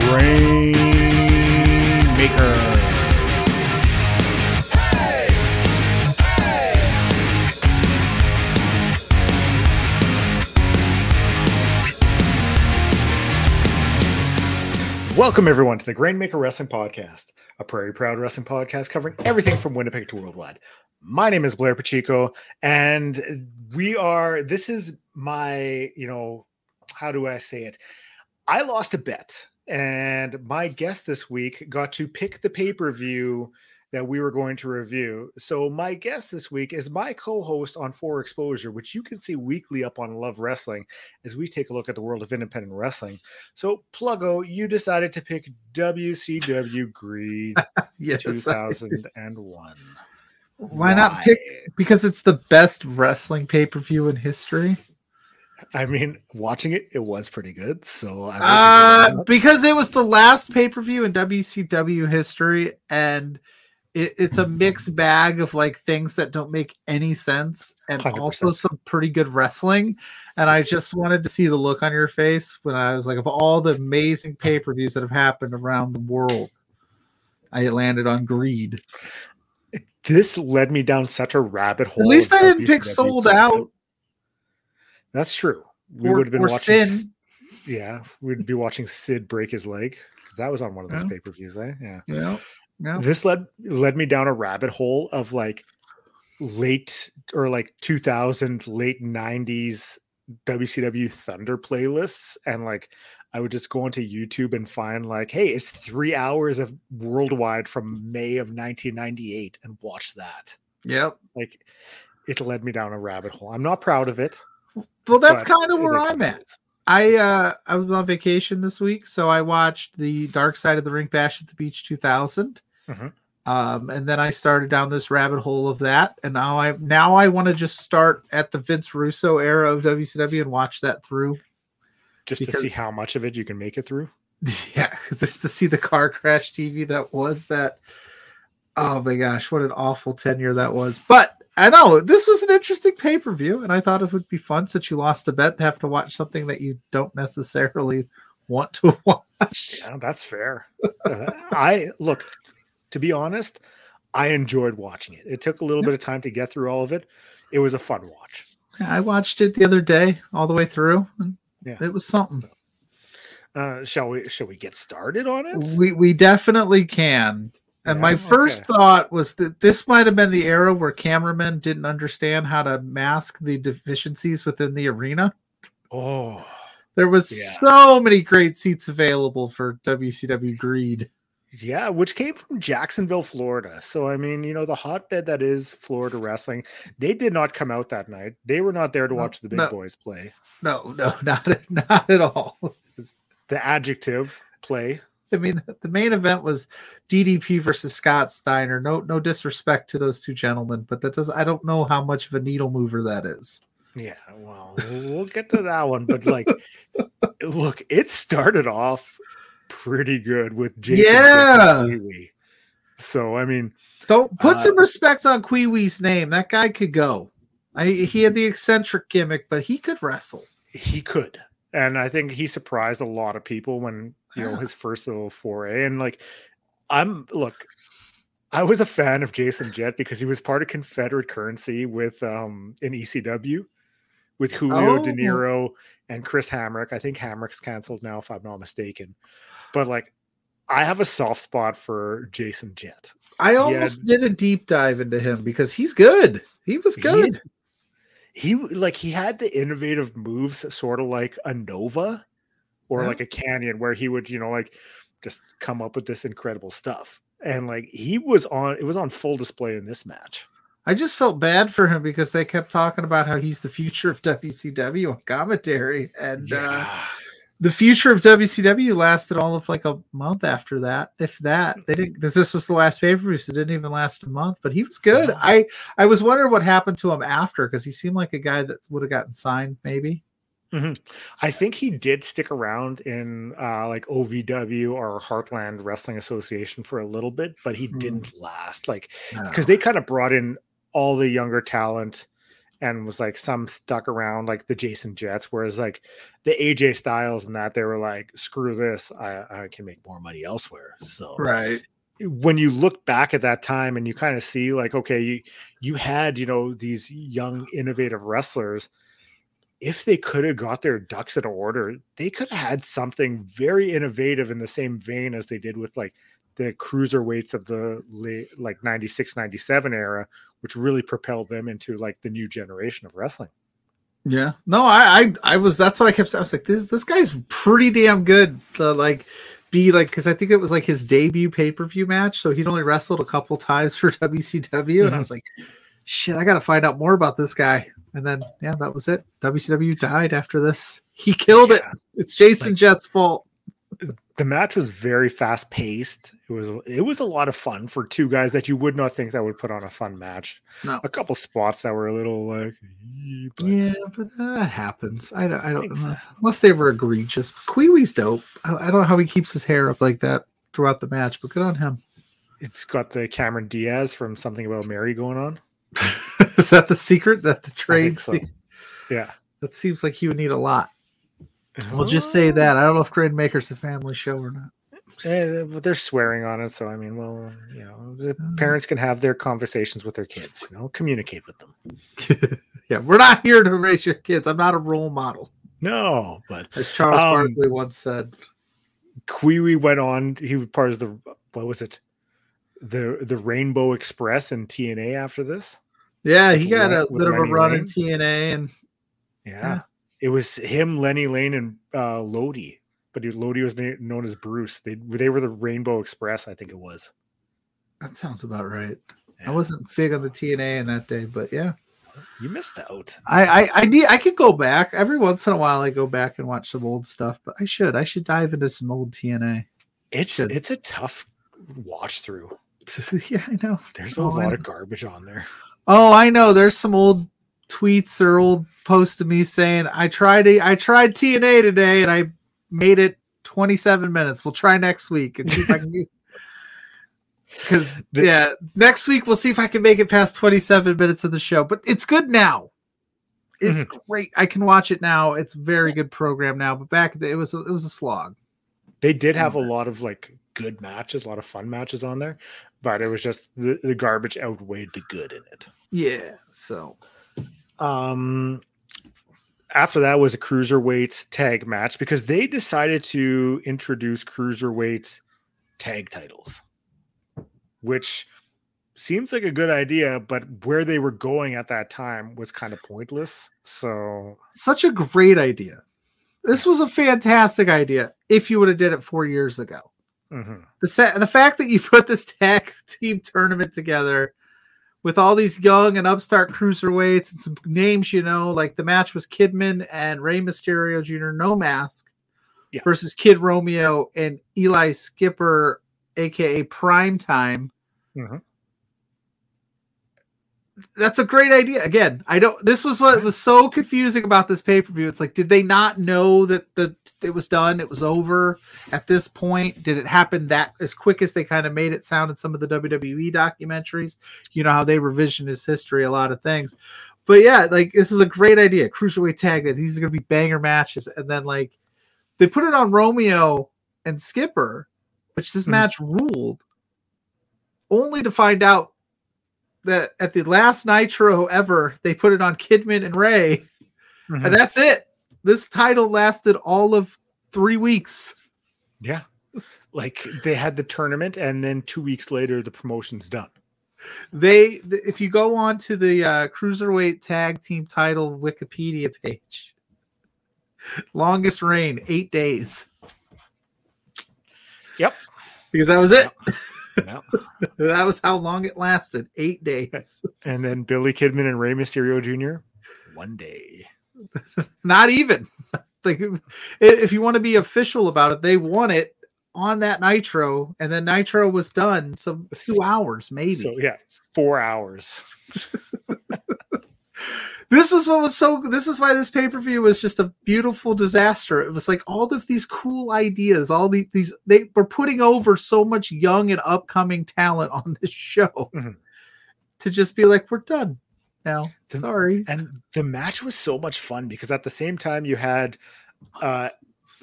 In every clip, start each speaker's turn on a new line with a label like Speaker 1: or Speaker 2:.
Speaker 1: Grainmaker. Welcome, everyone, to the Grainmaker Wrestling Podcast, a Prairie Proud Wrestling podcast covering everything from Winnipeg to worldwide. My name is Blair Pacheco, and we are. This is my, you know, how do I say it? I lost a bet, and my guest this week got to pick the pay per view that we were going to review. So my guest this week is my co-host on For Exposure, which you can see weekly up on Love Wrestling as we take a look at the world of independent wrestling. So Pluggo, you decided to pick WCW Greed
Speaker 2: yes.
Speaker 1: 2001.
Speaker 2: Why, Why not pick because it's the best wrestling pay-per-view in history?
Speaker 1: I mean, watching it, it was pretty good. So,
Speaker 2: uh, because it was the last pay per view in WCW history, and it, it's a mixed bag of like things that don't make any sense and 100%. also some pretty good wrestling. And I just wanted to see the look on your face when I was like, of all the amazing pay per views that have happened around the world, I landed on Greed.
Speaker 1: This led me down such a rabbit hole.
Speaker 2: At least I didn't pick Sold Out.
Speaker 1: That's true. We or, would have been watching. Sin. Yeah, we'd be watching Sid break his leg because that was on one of those yeah. pay per views. Eh? Yeah.
Speaker 2: Yeah.
Speaker 1: Yeah. This led led me down a rabbit hole of like late or like 2000 late 90s WCW Thunder playlists and like I would just go onto YouTube and find like hey it's 3 hours of worldwide from May of 1998 and watch that.
Speaker 2: Yep.
Speaker 1: Like it led me down a rabbit hole. I'm not proud of it.
Speaker 2: Well that's kind of where I'm at. I uh I was on vacation this week, so I watched the Dark Side of the Ring Bash at the Beach 2000. Mm-hmm. Um, and then I started down this rabbit hole of that, and now I now I want to just start at the Vince Russo era of WCW and watch that through,
Speaker 1: just because, to see how much of it you can make it through.
Speaker 2: Yeah, just to see the car crash TV that was that. Oh my gosh, what an awful tenure that was! But I know this was an interesting pay per view, and I thought it would be fun since you lost a bet to have to watch something that you don't necessarily want to watch.
Speaker 1: Yeah, that's fair. uh, I look to be honest, I enjoyed watching it. It took a little yeah. bit of time to get through all of it. It was a fun watch.
Speaker 2: I watched it the other day all the way through, and yeah. it was something.
Speaker 1: Uh, shall we? Shall we get started on it?
Speaker 2: We we definitely can. And yeah, my first okay. thought was that this might have been the era where cameramen didn't understand how to mask the deficiencies within the arena.
Speaker 1: Oh,
Speaker 2: there was yeah. so many great seats available for WCW Greed.
Speaker 1: Yeah, which came from Jacksonville, Florida. So I mean, you know, the hotbed that is Florida wrestling. They did not come out that night. They were not there to no, watch the big no, boys play.
Speaker 2: No, no, not not at all.
Speaker 1: The adjective play.
Speaker 2: I mean, the main event was DDP versus Scott Steiner. No, no disrespect to those two gentlemen, but that does. I don't know how much of a needle mover that is.
Speaker 1: Yeah, well, we'll get to that one, but like, look, it started off pretty good with
Speaker 2: Jason yeah.
Speaker 1: So I mean,
Speaker 2: don't put uh, some respect on Kwee name. That guy could go. I, he had the eccentric gimmick, but he could wrestle.
Speaker 1: He could, and I think he surprised a lot of people when you know his first little foray. And like, I'm look, I was a fan of Jason Jett because he was part of Confederate Currency with um in ECW with Julio oh. Dinero and Chris Hamrick. I think Hamrick's canceled now, if I'm not mistaken. But like, I have a soft spot for Jason Jett.
Speaker 2: I almost had, did a deep dive into him because he's good. He was good.
Speaker 1: He, he like he had the innovative moves, sort of like a Nova or yeah. like a Kanyon where he would, you know, like just come up with this incredible stuff. And like he was on, it was on full display in this match.
Speaker 2: I just felt bad for him because they kept talking about how he's the future of WCW on commentary, and uh, yeah. uh, the future of WCW lasted all of like a month after that, if that. They didn't. This, this was the last pay per view, so it didn't even last a month. But he was good. I I was wondering what happened to him after because he seemed like a guy that would have gotten signed, maybe.
Speaker 1: Mm-hmm. I think he did stick around in uh, like OVW or Heartland Wrestling Association for a little bit, but he mm. didn't last. Like because no. they kind of brought in all the younger talent and was like some stuck around like the Jason Jetts, whereas like the AJ Styles and that they were like, screw this, I, I can make more money elsewhere. So
Speaker 2: right
Speaker 1: when you look back at that time and you kind of see like okay you you had you know these young innovative wrestlers if they could have got their ducks in order they could have had something very innovative in the same vein as they did with like the cruiserweights of the late like 96 97 era which really propelled them into like the new generation of wrestling
Speaker 2: yeah no i i, I was that's what i kept saying i was like this this guy's pretty damn good the like be like because I think it was like his debut pay per view match, so he'd only wrestled a couple times for WCW, mm-hmm. and I was like, shit, I got to find out more about this guy. And then yeah, that was it. WCW died after this. He killed yeah. it. It's Jason like, Jett's fault
Speaker 1: the match was very fast paced. It was it was a lot of fun for two guys that you would not think that would put on a fun match.
Speaker 2: No.
Speaker 1: A couple spots that were a little like
Speaker 2: but yeah, but that happens. I don't I don't unless, unless they were egregious. Kwee dope. I, I, don't know how he keeps his hair up like that throughout the match, but good on him.
Speaker 1: It's got the Cameron Diaz from something about Mary going on.
Speaker 2: Is that the secret? That the trade?
Speaker 1: So. Yeah.
Speaker 2: That seems like he would need a lot. We'll just say that. I don't know if Grainmaker's a family show or not.
Speaker 1: Yeah, they're swearing on it, so I mean, well, you know, the uh. parents can have their conversations with their kids. You know, communicate with them.
Speaker 2: yeah, we're not here to raise your kids. I'm not a role model.
Speaker 1: No, but
Speaker 2: as Charles um, Barkley once said,
Speaker 1: Kwee went on. He was part of the what was it, the the Rainbow Express and TNA after this.
Speaker 2: Yeah, he got a bit of a run Lane. in TNA, and
Speaker 1: yeah. yeah it was him, Lenny Lane, and uh, Lodi. But Lodi was known as Bruce. They they were the Rainbow Express, I think it was.
Speaker 2: That sounds about right. Yeah, I wasn't big on the TNA in that day, but yeah,
Speaker 1: you missed out.
Speaker 2: I, I I need I could go back every once in a while. I go back and watch some old stuff, but I should I should dive into some old TNA.
Speaker 1: It's it's a tough watch through.
Speaker 2: yeah, I know.
Speaker 1: There's oh, a lot of garbage on there.
Speaker 2: Oh, I know. There's some old tweets or old posts of me saying I tried I tried TNA today and I made it 27 minutes. We'll try next week and see if I can because yeah, next week we'll see if I can make it past 27 minutes of the show. But it's good now. It's mm-hmm. great. I can watch it now. It's very good program now. But back it was it was a slog.
Speaker 1: They did have a lot of like good matches, a lot of fun matches on there, but it was just the, the garbage outweighed the good in it.
Speaker 2: Yeah. So
Speaker 1: um, after that was a cruiserweight tag match because they decided to introduce cruiserweight tag titles, which seems like a good idea, but where they were going at that time was kind of pointless. So,
Speaker 2: such a great idea. This was a fantastic idea if you would have did it four years ago. Mm-hmm. The sa- the fact that you put this tag team tournament together with all these young and upstart cruiserweights and some names you know, like the match was Kidman and Rey Mysterio Jr. No mask yeah. versus Kid Romeo and Elix Skipper, aka Prime Time. Mm-hmm that's a great idea. Again, I don't. This was what was so confusing about this pay per view. It's like, did they not know that the it was done? It was over at this point. Did it happen that as quick as they kind of made it sound in some of the WWE documentaries? You know how they revisionist history a lot of things, but yeah, like this is a great idea. Cruiserweight tag. These are going to be banger matches, and then like they put it on Romeo and Skipper, which this mm-hmm. match ruled, only to find out that at the last Nitro ever, they put it on Kidman and Rey, mm-hmm. and that's it. This title lasted all of three weeks.
Speaker 1: Yeah, like they had the tournament, and then two weeks later, the promotion's done.
Speaker 2: They, if you go on to the uh, cruiserweight tag team title Wikipedia page, longest reign eight days.
Speaker 1: Yep,
Speaker 2: because that was it. Yep. that was how long it lasted eight days.
Speaker 1: And then Billy Kidman and Rey Mysterio Jr. one day.
Speaker 2: Not even. Like, if you want to be official about it, they won it on that Nitro, and then Nitro was done. So two hours, maybe.
Speaker 1: So, yeah, four hours.
Speaker 2: This is what was so this is why this pay-per-view was just a beautiful disaster it was like all of these cool ideas all the, these they were putting over so much young and upcoming talent on this show mm-hmm. to just be like we're done now.
Speaker 1: The-
Speaker 2: Sorry.
Speaker 1: And the match was so much fun because at the same time you had uh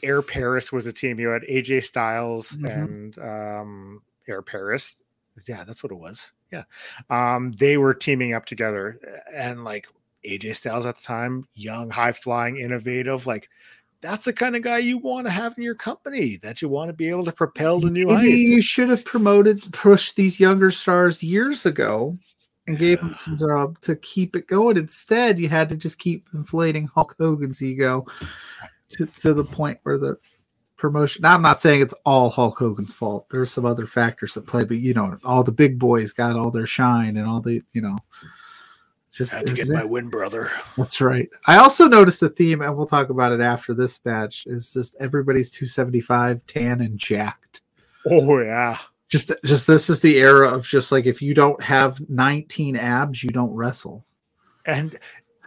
Speaker 1: Air Paris was a team. You had AJ Styles
Speaker 2: Mhm.
Speaker 1: and um Air Paris. Yeah, that's what it was. Yeah. Um they were teaming up together and like AJ Styles at the time, young, high flying, innovative, like that's the kind of guy you want to have in your company that you want to be able to propel to new
Speaker 2: Maybe
Speaker 1: heights.
Speaker 2: you should have promoted, pushed these younger stars years ago, and gave them some job to keep it going. Instead, you had to just keep inflating Hulk Hogan's ego to, to the point where the promotion. Now, I'm not saying it's all Hulk Hogan's fault. There's some other factors at play, but you know, all the big boys got all their shine and all the, you know, just
Speaker 1: Had to get
Speaker 2: isn't
Speaker 1: my win, brother.
Speaker 2: That's right. I also noticed the theme, and we'll talk about it after this match. Is just everybody's 275 tan and jacked
Speaker 1: Oh yeah.
Speaker 2: just just this is the era of just like if you don't have 19 abs you don't wrestle
Speaker 1: and,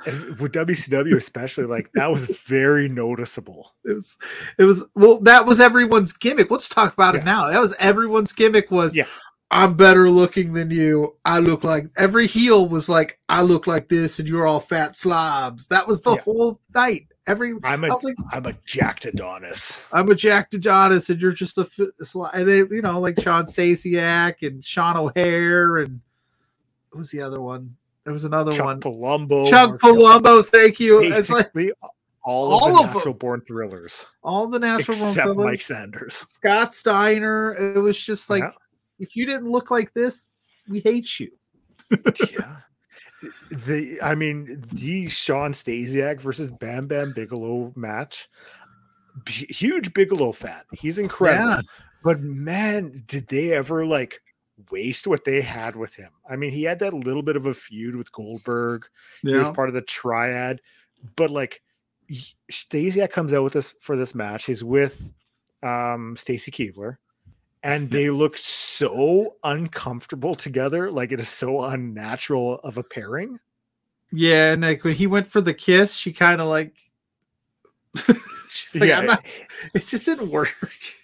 Speaker 1: and with WCW especially, like that was very noticeable.
Speaker 2: it was it was well that was everyone's gimmick let's talk about
Speaker 1: Yeah.
Speaker 2: it now that was everyone's gimmick was
Speaker 1: Yeah.
Speaker 2: I'm better looking than you i look like every heel was like i look like this and you're all fat slobs that was the
Speaker 1: Yeah.
Speaker 2: whole night every
Speaker 1: I'm
Speaker 2: i
Speaker 1: a
Speaker 2: was like
Speaker 1: am a jacked Adonis.
Speaker 2: i'm a jack Adonis and you're just a and they you know like shawn stasiak and sean o'haire and was the other one there was another one.
Speaker 1: Chuck
Speaker 2: one
Speaker 1: Palumbo.
Speaker 2: Chuck Palumbo, thank you. It's like
Speaker 1: all,
Speaker 2: all
Speaker 1: of the natural born thrillers,
Speaker 2: all the natural born
Speaker 1: except. Mike Sanders.
Speaker 2: Scott Steiner. It was just like
Speaker 1: Yeah.
Speaker 2: If you didn't look like this, we hate you.
Speaker 1: yeah. The I mean the Shawn Stasiak versus Bam Bam Bigelow match. B- huge Bigelow fan. He's incredible.
Speaker 2: Yeah.
Speaker 1: But man, did they ever like waste what they had with him? I mean, he had that little bit of a feud with Goldberg. He was part of the triad, but like Stasiak comes out with this for this match. He's with um Stacy Keibler, and they look so uncomfortable together. Like it is so unnatural of a pairing.
Speaker 2: Yeah, and like when he went for the kiss, she kind of like she's like, I'm not, it just didn't work.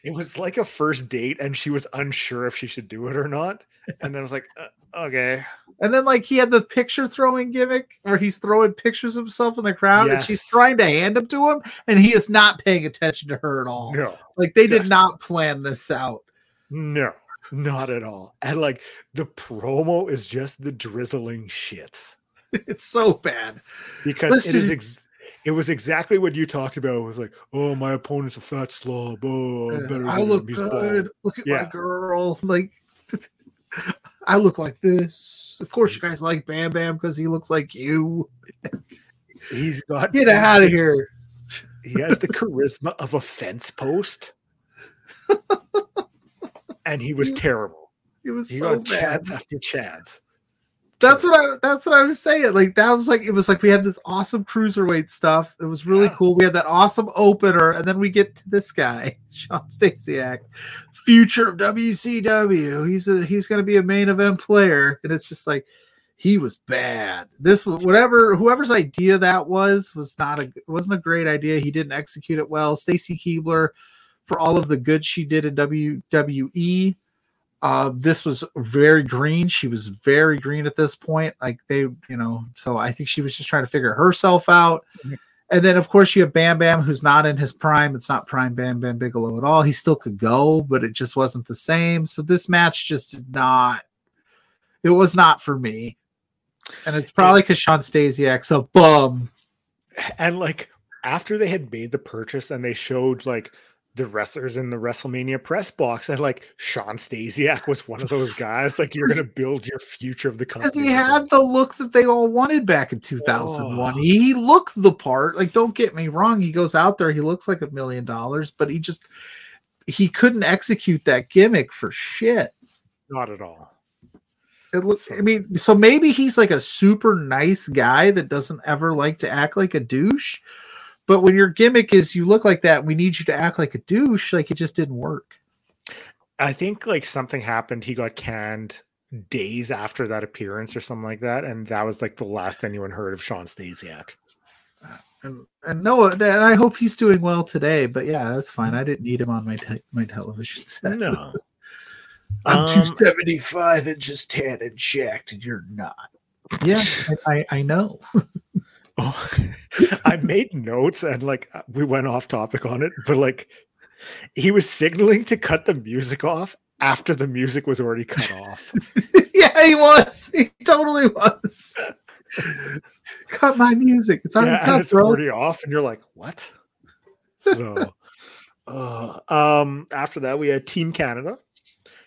Speaker 1: it was like a first date, and she was unsure if she should do it or not. And then I was like, uh, okay,
Speaker 2: And then like he had the picture throwing gimmick where he's throwing pictures of himself in the crowd and she's trying to hand them to him and he is not paying attention to her at all.
Speaker 1: no,
Speaker 2: Like they did not plan this out.
Speaker 1: No, not at all. And like the promo is just the drizzling shits.
Speaker 2: It's so bad.
Speaker 1: because it is ex- it was exactly what you talked about. It was like, oh, my opponent's a fat slob. Oh, I'm better
Speaker 2: I look good.
Speaker 1: bald."
Speaker 2: Look at
Speaker 1: Yeah.
Speaker 2: my girl. Like I look like this. Of course, you guys like Bam Bam because he looks like you.
Speaker 1: He's got
Speaker 2: Get out of here.
Speaker 1: He has the charisma of a fence post, and he was terrible.
Speaker 2: It was
Speaker 1: He
Speaker 2: so
Speaker 1: got
Speaker 2: bad.
Speaker 1: chance after chance.
Speaker 2: That's what I. That's what I was saying. Like that was like it was like we had this awesome cruiserweight stuff. It was really
Speaker 1: Yeah.
Speaker 2: cool. We had that awesome opener, and then we get to this guy, Shawn Stasiak, future of WCW. He's a he's going to be a main event player, and it's just like he was bad. This was whatever whoever's idea that was was not a wasn't a great idea. He didn't execute it well. Stacy Keibler, for all of the good she did in WWE, uh, this was very green. She was very green at this point. Like they, you know, so I think she was just trying to figure herself out.
Speaker 1: Mhm.
Speaker 2: And then, of course, you have Bam Bam, who's not in his prime. It's not prime Bam Bam Bigelow at all. He still could go, but it just wasn't the same. So this match just did not. It was not for me, and it's probably because Shawn Stasiak's a bum.
Speaker 1: And like after they had made the purchase and they showed like the wrestlers in the WrestleMania press box, and like Shawn Stasiak was one of those guys. Like you're gonna build your future of the company.
Speaker 2: Because he had the look that they all wanted back in 2001.
Speaker 1: Oh.
Speaker 2: He looked the part. Like, don't get me wrong. He goes out there, he looks like a million dollars, but he just he couldn't execute that gimmick for shit.
Speaker 1: not at all.
Speaker 2: It looks.
Speaker 1: So-
Speaker 2: I mean, so maybe he's like a super nice guy that doesn't ever like to act like a douche. But when your gimmick is you look like that, we need you to act like a douche. Like it just didn't work.
Speaker 1: I think like something happened. He got canned days after that appearance or something like that, and that was like the last anyone heard of Shawn Stasiak.
Speaker 2: And, and no, and I hope he's doing well today. But yeah, that's fine. I didn't need him on my te- my television set.
Speaker 1: No,
Speaker 2: I'm
Speaker 1: Um,
Speaker 2: 275 inches tan and jacked, and you're not. Yeah, I, I, I know.
Speaker 1: oh, I made notes and like we went off topic on it, but like he was signaling to cut the music off after the music was already cut off.
Speaker 2: yeah, he was. He totally was. cut my music. It's already
Speaker 1: yeah,
Speaker 2: cut,
Speaker 1: it's
Speaker 2: bro.
Speaker 1: already off, and you're like, what? So, uh, um, after that, we had Team Canada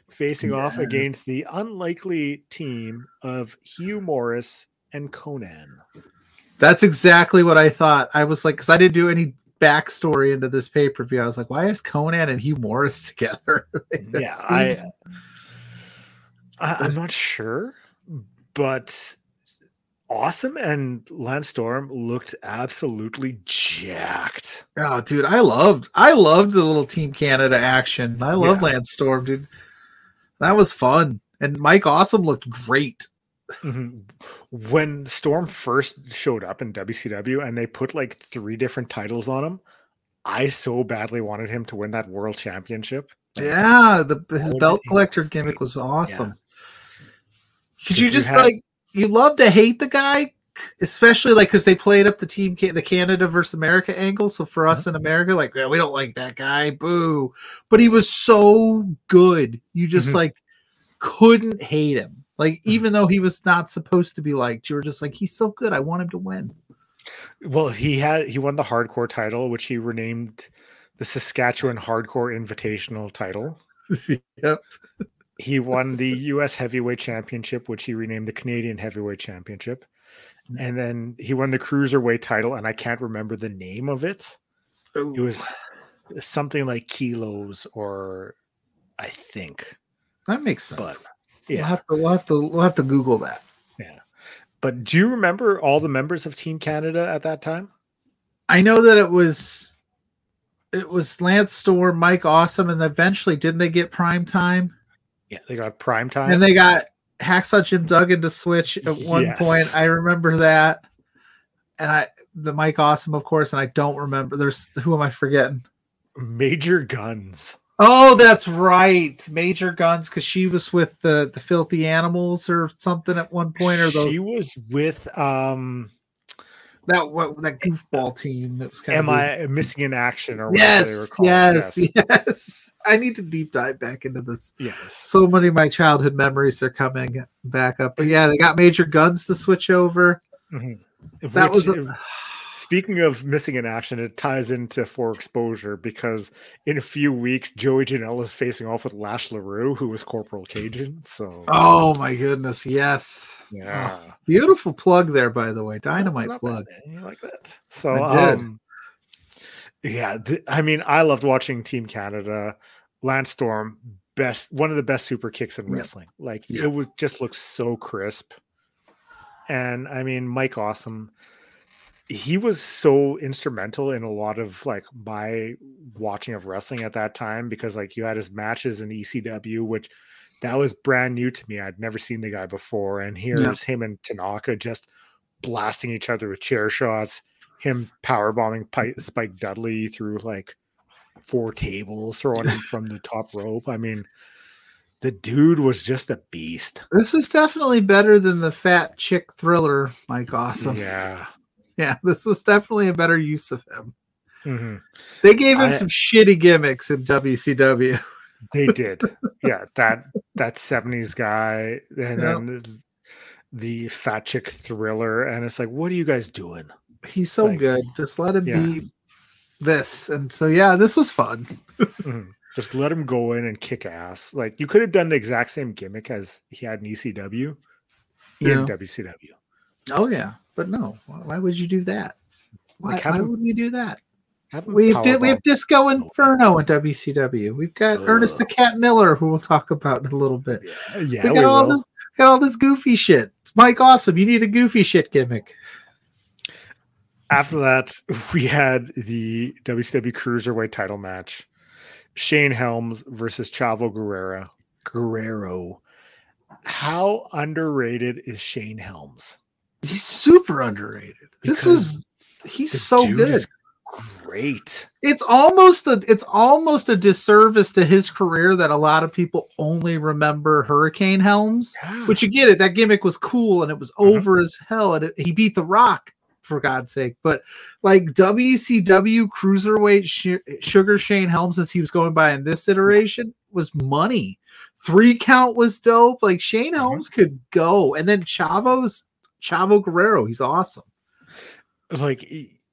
Speaker 1: facing off against the unlikely team of Hugh Morrus and Konnan.
Speaker 2: That's exactly what I thought. I was like, because I didn't do any backstory into this pay per view. I was like, why is Konnan and Hugh Morrus together?
Speaker 1: Yeah, I,
Speaker 2: seems-
Speaker 1: I, I'm not sure, but awesome and Lance Storm looked absolutely jacked.
Speaker 2: Oh, dude, I loved I loved the little Team Canada action. I love
Speaker 1: Yeah.
Speaker 2: Lance Storm, dude. That was fun. And Mike Awesome looked great.
Speaker 1: Mhm. When Storm first showed up in WCW and they put like three different titles on him, I so badly wanted him to win that world championship.
Speaker 2: Yeah, the his belt collector gimmick was awesome. Cause
Speaker 1: If
Speaker 2: you
Speaker 1: you
Speaker 2: just
Speaker 1: had-
Speaker 2: like you love to hate the guy, especially like because they played up the team the Canada versus America angle. So for us in America, like yeah, we don't like that guy, boo. But he was so good, you just
Speaker 1: Mhm.
Speaker 2: like couldn't hate him. Like
Speaker 1: Mhm.
Speaker 2: even though he was not supposed to be liked, you were just like, he's so good. I want him to win.
Speaker 1: Well, he had he won the hardcore title, which he renamed the Saskatchewan Hardcore Invitational title.
Speaker 2: yep.
Speaker 1: He won the US Heavyweight Championship, which he renamed the Canadian Heavyweight Championship. And then he won the Cruiserweight title, and I can't remember the name of it. It was something like kilos, or I think.
Speaker 2: that makes sense.
Speaker 1: But
Speaker 2: We'll have to we'll have to we'll have to Google that.
Speaker 1: yeah. But do you remember all the members of Team Canada at that time?
Speaker 2: I know that it was it was Lance Storm, Mike Awesome, and eventually didn't they get prime time?
Speaker 1: Yeah, they got prime time.
Speaker 2: And they got Hacksaw Jim Duggan to switch at one
Speaker 1: Yes.
Speaker 2: point. I remember that. And I the Mike Awesome, of course, and I don't remember. There's who am I forgetting?
Speaker 1: Major Guns.
Speaker 2: Oh, that's right. Major Guns, because she was with the the filthy animals or something at one point, or those
Speaker 1: She was with um
Speaker 2: that what that goofball team that was kind
Speaker 1: Am
Speaker 2: of
Speaker 1: I missing in action or whatever they were
Speaker 2: Yes,
Speaker 1: called?
Speaker 2: yes, yes. I need to deep dive back into this.
Speaker 1: yes.
Speaker 2: So many of my childhood memories are coming back up. But yeah, they got major guns to switch over.
Speaker 1: Mhm.
Speaker 2: That
Speaker 1: Which,
Speaker 2: was a,
Speaker 1: speaking of missing in action, it ties into for exposure because in a few weeks Joey Janela is facing off with Lash LaRue, who was Corporal Cajun. So
Speaker 2: oh my goodness, yes.
Speaker 1: yeah.
Speaker 2: Beautiful plug there, by the way. Dynamite plug.
Speaker 1: bad. You like that? So um yeah, th- I mean, I loved watching Team Canada. Lance Storm, best one of the best super kicks in wrestling. Like
Speaker 2: Yeah.
Speaker 1: it would just look so crisp. And I mean, Mike Awesome, he was so instrumental in a lot of like my watching of wrestling at that time because like you had his matches in ECW, which that was brand new to me. I'd never seen the guy before. And here's him and Tanaka just blasting each other with chair shots, him power bombing Spike Dudley through like four tables, throwing him from the top rope. I mean, the dude was just a beast.
Speaker 2: This was definitely better than the fat chick thriller, Mike Awesome.
Speaker 1: Yeah.
Speaker 2: Yeah, this was definitely a better use of him.
Speaker 1: Mhm.
Speaker 2: They gave him
Speaker 1: I-
Speaker 2: some shitty gimmicks in WCW.
Speaker 1: They did. yeah, that that 70s guy and
Speaker 2: Yeah.
Speaker 1: then the fat chick thriller and it's like what are you guys doing?
Speaker 2: He's so
Speaker 1: Like,
Speaker 2: good. Just let him
Speaker 1: yeah.
Speaker 2: be this. And so yeah, this was fun.
Speaker 1: Mhm. Just let him go in and kick ass. Like you could have done the exact same gimmick as he had in ECW
Speaker 2: Yeah.
Speaker 1: in WCW.
Speaker 2: Oh yeah, but no. Why would you do that? Why,
Speaker 1: Like,
Speaker 2: why would we do that? We have, we have. Disco Inferno in WCW. We've got uh, Ernest the Cat Miller, who we'll talk about in a little bit.
Speaker 1: Yeah, yeah,
Speaker 2: we
Speaker 1: we
Speaker 2: got all
Speaker 1: will.
Speaker 2: this got all this goofy shit. It's Mike Awesome. You need a goofy shit gimmick.
Speaker 1: After that, we had the WCW Cruiserweight title match. Shane Helms versus Chavo Guerrero. Guerrero. How underrated is Shane Helms?
Speaker 2: He's super underrated. This
Speaker 1: Because
Speaker 2: was he's so good.
Speaker 1: great.
Speaker 2: It's almost a it's almost a disservice to his career that a lot of people only remember Hurricane Helms.
Speaker 1: Yeah.
Speaker 2: Which you get it, that gimmick was cool and it was
Speaker 1: Mhm.
Speaker 2: over as hell, and it, he beat The Rock for God's sake. But like WCW cruiserweight Sh- Sugar Shane Helms, as he was going by in this iteration, was money. Three count was dope. Like Shane
Speaker 1: Mhm.
Speaker 2: Helms could go, and then Chavo's Chavo Guerrero, he's awesome.
Speaker 1: like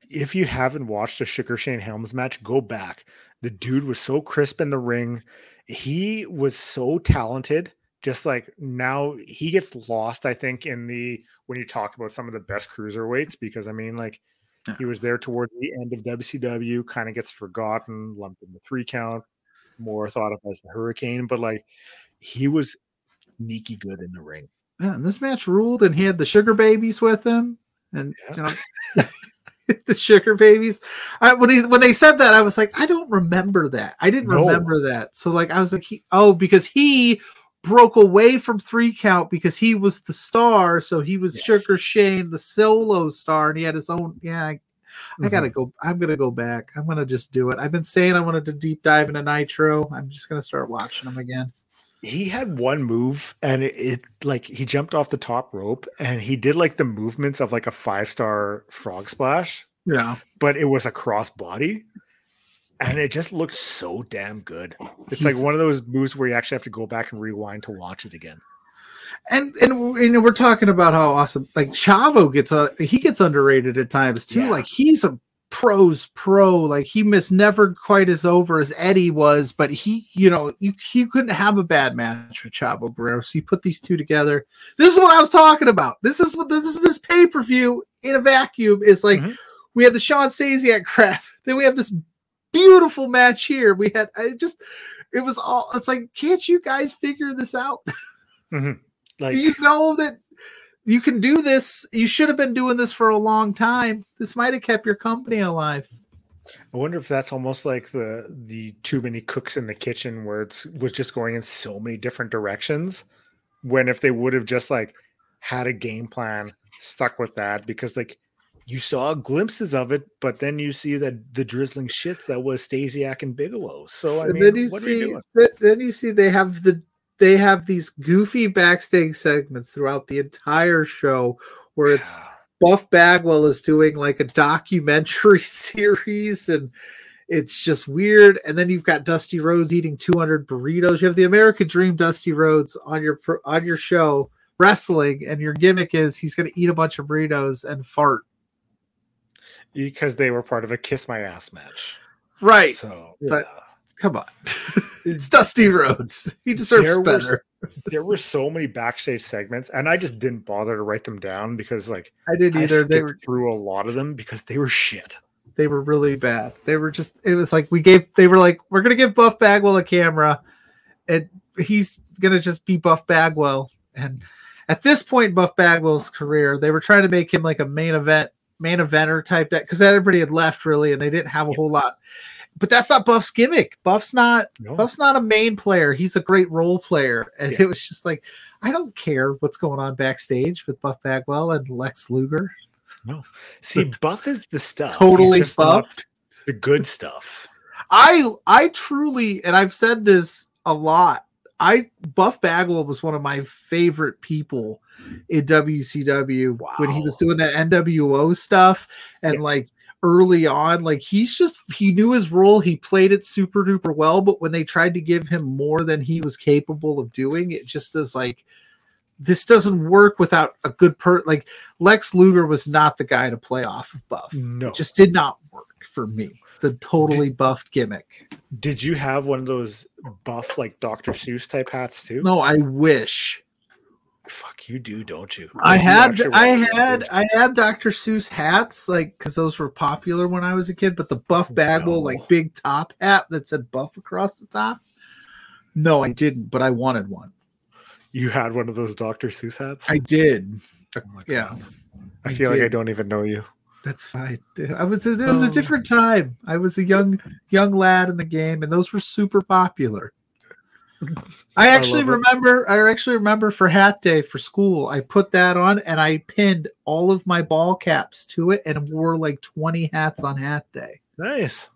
Speaker 1: if you haven't watched a Sugar Shane Helms match, go back. The dude was so crisp in the ring. He was so talented. Just like now, he gets lost. I think in the when you talk about some of the best cruiserweights, because I mean, like
Speaker 2: Yeah.
Speaker 1: he was there towards the end of WCW, kind of gets forgotten, lumped in the three count, more thought of as the Hurricane, but like he was sneaky good in the ring.
Speaker 2: Yeah, and this match ruled, and he had the sugar babies with him, and
Speaker 1: Yeah.
Speaker 2: you know the sugar babies. I, when he when they said that, I was like, I don't remember that. I didn't
Speaker 1: No.
Speaker 2: remember that. So like, I was like, he, oh, because he broke away from three count because he was the star, so he was
Speaker 1: Yes.
Speaker 2: Sugar Shane, the solo star, and he had his own. Yeah, I, I gotta
Speaker 1: Mhm.
Speaker 2: go. I'm gonna go back. I'm gonna just do it. I've been saying I wanted to deep dive into Nitro. I'm just gonna start watching them again.
Speaker 1: He had one move and it, it like he jumped off the top rope and he did like the movements of like a five star frog splash
Speaker 2: Yeah.
Speaker 1: but it was a cross body and it just looked so damn good it's like one of those moves where you actually have to go back and rewind to watch it again
Speaker 2: and and you know we're talking about how awesome like Chavo gets uh, he gets underrated at times too.
Speaker 1: Yeah.
Speaker 2: Like he's a pros pro. Like he missed never quite as over as Eddie was, but he you know you you couldn't have a bad match with Chavo Guerrero. So you put these two together. This is what I was talking about. This is what this is this pay per view in a vacuum. Is like
Speaker 1: Mhm.
Speaker 2: we had the Shawn Stasiak crap. Then we have this beautiful match here. We had I just it was all it's like can't you guys figure this out?
Speaker 1: like
Speaker 2: do you know that you can do this? You should have been doing this for a long time. This might have kept your company alive.
Speaker 1: i wonder if that's almost like the the too many cooks in the kitchen where it's was just going in so many different directions when if they would have just like had a game plan stuck with that because like you saw glimpses of it, but then you see that the drizzling shits that was Stasiak and Bigelow. So I
Speaker 2: and
Speaker 1: mean,
Speaker 2: then you
Speaker 1: what are we
Speaker 2: see, then you see they have the they have these goofy backstage segments throughout the entire show where it's
Speaker 1: Yeah.
Speaker 2: Buff Bagwell is doing like a documentary series and it's just weird. And then you've got Dusty Rhodes eating 200 burritos. You have the American Dream Dusty Rhodes on your on your show wrestling, and your gimmick is he's going to eat a bunch of burritos and fart.
Speaker 1: because they were part of a kiss my ass match.
Speaker 2: Right?
Speaker 1: So,
Speaker 2: but-
Speaker 1: yeah.
Speaker 2: Come on, it's Dusty Rhodes. He deserves
Speaker 1: There was-
Speaker 2: better.
Speaker 1: there were so many backstage segments, and I just didn't bother to write them down because, like,
Speaker 2: I didn't
Speaker 1: I
Speaker 2: either. They
Speaker 1: skipped
Speaker 2: were
Speaker 1: through a lot of them because they were shit.
Speaker 2: they were really bad. They were just it was like we gave they were like we're gonna give Buff Bagwell a camera and he's gonna just be Buff Bagwell. And at this point in Buff Bagwell's career, they were trying to make him like a main event, main eventer type that because everybody had left really and they didn't have a whole lot. But that's not Buff's gimmick. Buff's not
Speaker 1: No.
Speaker 2: Buff's not a main player. He's a great role player. And
Speaker 1: Yeah.
Speaker 2: it was just like I don't care what's going on backstage with Buff Bagwell and Lex Luger.
Speaker 1: No, see, buff is the stuff.
Speaker 2: Totally buffed.
Speaker 1: The good stuff.
Speaker 2: I I truly, and I've said this a lot. I Buff Bagwell was one of my favorite people in WCW when he was doing that NWO stuff and
Speaker 1: Yeah.
Speaker 2: like early on, like he's just he knew his role, he played it super duper well. But when they tried to give him more than he was capable of doing, it just is like this doesn't work without a good per like Lex Luger was not the guy to play off of Buff.
Speaker 1: No.
Speaker 2: It just did not work for me. The totally buffed gimmick.
Speaker 1: Did you have one of those buff like Dr. Seuss type hats too?
Speaker 2: No, I wish
Speaker 1: Fuck, you do, don't you?
Speaker 2: I
Speaker 1: Like,
Speaker 2: had I had I had Dr. Seuss hats like because those were popular when I was a kid. But the Buff oh, Bagwell
Speaker 1: No.
Speaker 2: like big top hat that said Buff across the top. No, I didn't, but I wanted one.
Speaker 1: You had one of those Dr. Seuss hats?
Speaker 2: I did.
Speaker 1: Oh
Speaker 2: yeah.
Speaker 1: I
Speaker 2: I
Speaker 1: feel like I don't even know you.
Speaker 2: That's fine. I was it was a
Speaker 1: Oh.
Speaker 2: different time. I was a young young lad in the game, and those were super popular. I actually
Speaker 1: it.
Speaker 2: remember. I actually remember for Hat Day for school, I put that on and I pinned all of my ball caps to it and wore like twenty hats on Hat Day.
Speaker 1: Nice.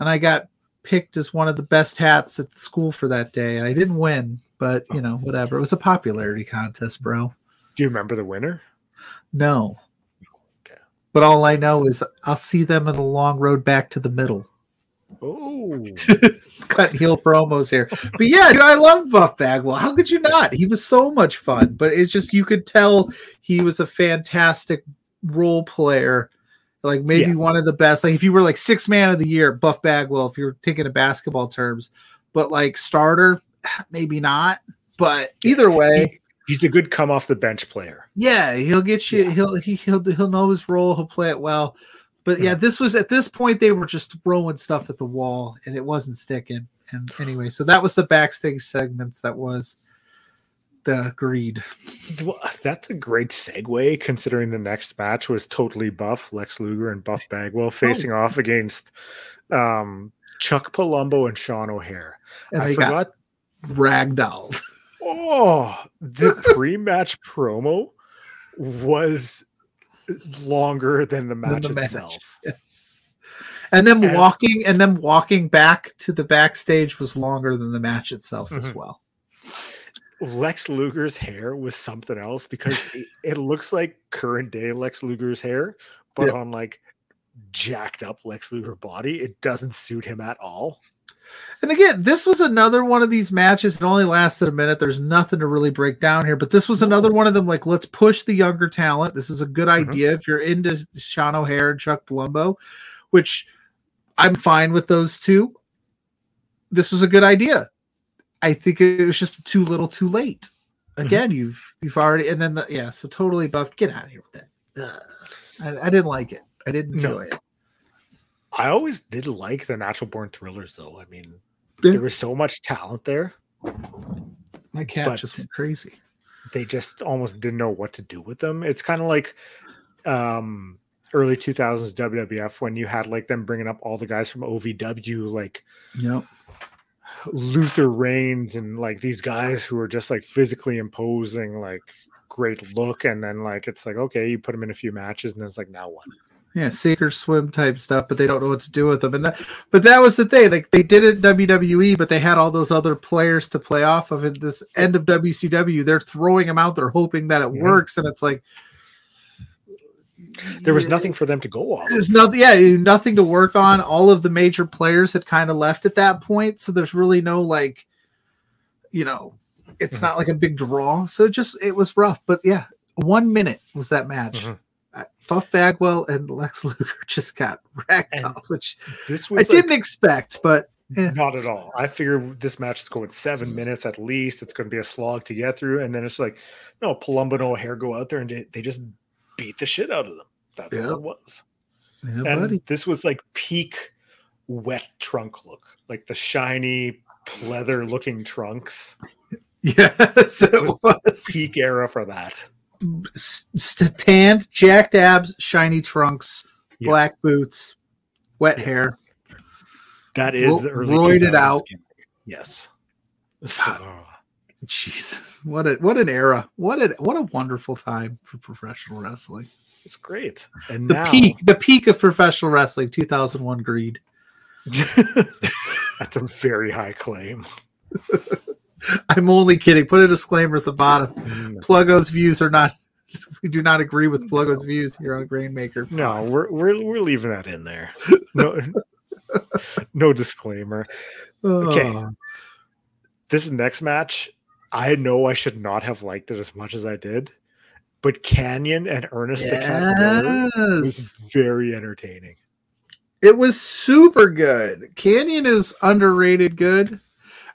Speaker 2: And I got picked as one of the best hats at the school for that day. and I didn't win, but you know, whatever. It was a popularity contest, bro.
Speaker 1: Do you remember the winner?
Speaker 2: No.
Speaker 1: Okay.
Speaker 2: But all I know is I'll see them in the long road back to the middle.
Speaker 1: Oh,
Speaker 2: Cut heel promos here. But yeah, dude, I love Buff Bagwell. How could you not? He was so much fun. But it's just you could tell he was a fantastic role player. Like maybe
Speaker 1: Yeah.
Speaker 2: one of the best. Like if you were like six man of the year, Buff Bagwell, if you're thinking of basketball terms. But like starter, maybe not. But either way,
Speaker 1: he's a good come off the bench player.
Speaker 2: yeah, he'll get you. He'll he, he'll he'll know his role. He'll play it well. But yeah, this was at this point they were just throwing stuff at the wall, and it wasn't sticking. And anyway, so that was the backstage segments. That was the greed.
Speaker 1: Well, that's a great segue considering the next match was totally buff Lex Luger and Buff Bagwell facing off against um, Chuck Palumbo and Sean O'Haire.
Speaker 2: And
Speaker 1: I forgot.
Speaker 2: ragdolled.
Speaker 1: Oh, the pre-match promo was longer than the
Speaker 2: Than
Speaker 1: match
Speaker 2: the match.
Speaker 1: itself.
Speaker 2: Yes. And then
Speaker 1: And-
Speaker 2: walking and then walking back to the backstage was longer than the match itself as
Speaker 1: Mhm.
Speaker 2: well.
Speaker 1: Lex Luger's hair was something else because it, it looks like current day Lex Luger's hair, but
Speaker 2: Yeah.
Speaker 1: on like jacked up Lex Luger body, it doesn't suit him at all.
Speaker 2: And again, this was another one of these matches. It only lasted a minute. There's nothing to really break down here, but this was another one of them. Like, let's push the younger talent. This is a good
Speaker 1: Mhm.
Speaker 2: idea if you're into Sean O'Haire and Chuck Palumbo, which I'm fine with those two. This was a good idea. I think it was just too little, too late. Again, you've you've already and then the, yeah, so totally buffed. Get out of here with that. Ugh. I, I didn't like it. I didn't
Speaker 1: No.
Speaker 2: enjoy it.
Speaker 1: I always did like the natural born thrillers though. I mean,
Speaker 2: Yeah.
Speaker 1: there was so much talent there.
Speaker 2: My cat just went crazy.
Speaker 1: They just almost didn't know what to do with them. It's kind of like um early 2000s WWF when you had like them bringing up all the guys from OVW like
Speaker 2: Yep.
Speaker 1: Luther Reigns and like these guys who are just like physically imposing, like great look, and then like it's like okay, you put them in a few matches, and then it's like now what?
Speaker 2: Yeah, sink or swim type stuff, but they don't know what to do with them. And that, but that was the thing. Like they did it WWE, but they had all those other players to play off of. At this end of WCW, they're throwing them out there, hoping that it
Speaker 1: Mhm.
Speaker 2: works, and it's like
Speaker 1: There was nothing for them to go off.
Speaker 2: There's nothing. Yeah, nothing to work on. All of the major players had kind of left at that point, so there's really no like, you know, it's
Speaker 1: Mhm.
Speaker 2: not like a big draw. So it just it was rough. But yeah, one minute was that match.
Speaker 1: Mhm.
Speaker 2: Buff Bagwell and Lex Luger just got wrecked
Speaker 1: And
Speaker 2: which
Speaker 1: This
Speaker 2: I
Speaker 1: was like,
Speaker 2: didn't expect, but yeah.
Speaker 1: not at all. I figured this match is going seven minutes at least. It's going to be a slog to get through, and then it's like, no, Palumbo and O'Haire go out there and they, just beat the shit out of them. That's
Speaker 2: Yeah.
Speaker 1: what it was.
Speaker 2: Yeah,
Speaker 1: and
Speaker 2: buddy.
Speaker 1: this was like peak wet trunk look, like the shiny pleather looking trunks.
Speaker 2: Yes, it
Speaker 1: was
Speaker 2: was.
Speaker 1: Peak era for that.
Speaker 2: Tanned, jacked abs, shiny trunks,
Speaker 1: Yeah.
Speaker 2: black boots, wet
Speaker 1: Yeah.
Speaker 2: hair.
Speaker 1: That is
Speaker 2: Ro-
Speaker 1: the early
Speaker 2: roided out.
Speaker 1: gimmick. Yes. Ah. So,
Speaker 2: Jesus, what a what an era! What a what a wonderful time for professional wrestling.
Speaker 1: it's great. And
Speaker 2: The
Speaker 1: now
Speaker 2: peak, the peak of professional wrestling, 2001 Greed.
Speaker 1: that's a very high claim.
Speaker 2: I'm only kidding. Put a disclaimer at the bottom.
Speaker 1: Mm,
Speaker 2: Pluggo's views are not. We do not agree with Pluggo's views here on Grainmaker.
Speaker 1: No, we're we're we're leaving that in there. No, no disclaimer. Okay.
Speaker 2: Oh,
Speaker 1: This next match, I know I should not have liked it as much as I did, but Kanyon and Ernest the Cat Miller was very entertaining.
Speaker 2: It was super good. Kanyon is underrated good.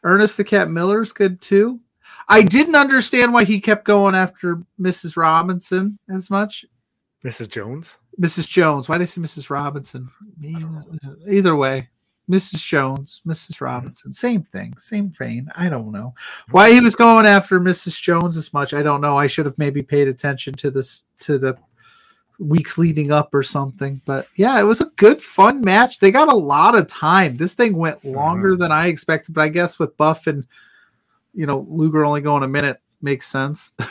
Speaker 2: Ernest the Cat Miller's good too. I didn't understand why he kept going after Mrs. Robinson as much.
Speaker 1: Mrs. Jones.
Speaker 2: Mrs. Jones. Why did I say Mrs. Robinson? Either way, Mrs. Jones, Mrs. Robinson, same thing, same vein. I don't know why he was going after Mrs. Jones as much. I don't know. I should have maybe paid attention to this to the weeks leading up or something. But yeah, it was a good, fun match. They got a lot of time. This thing went longer than I expected, but I guess with Buff and you know Luger only going a minute makes sense.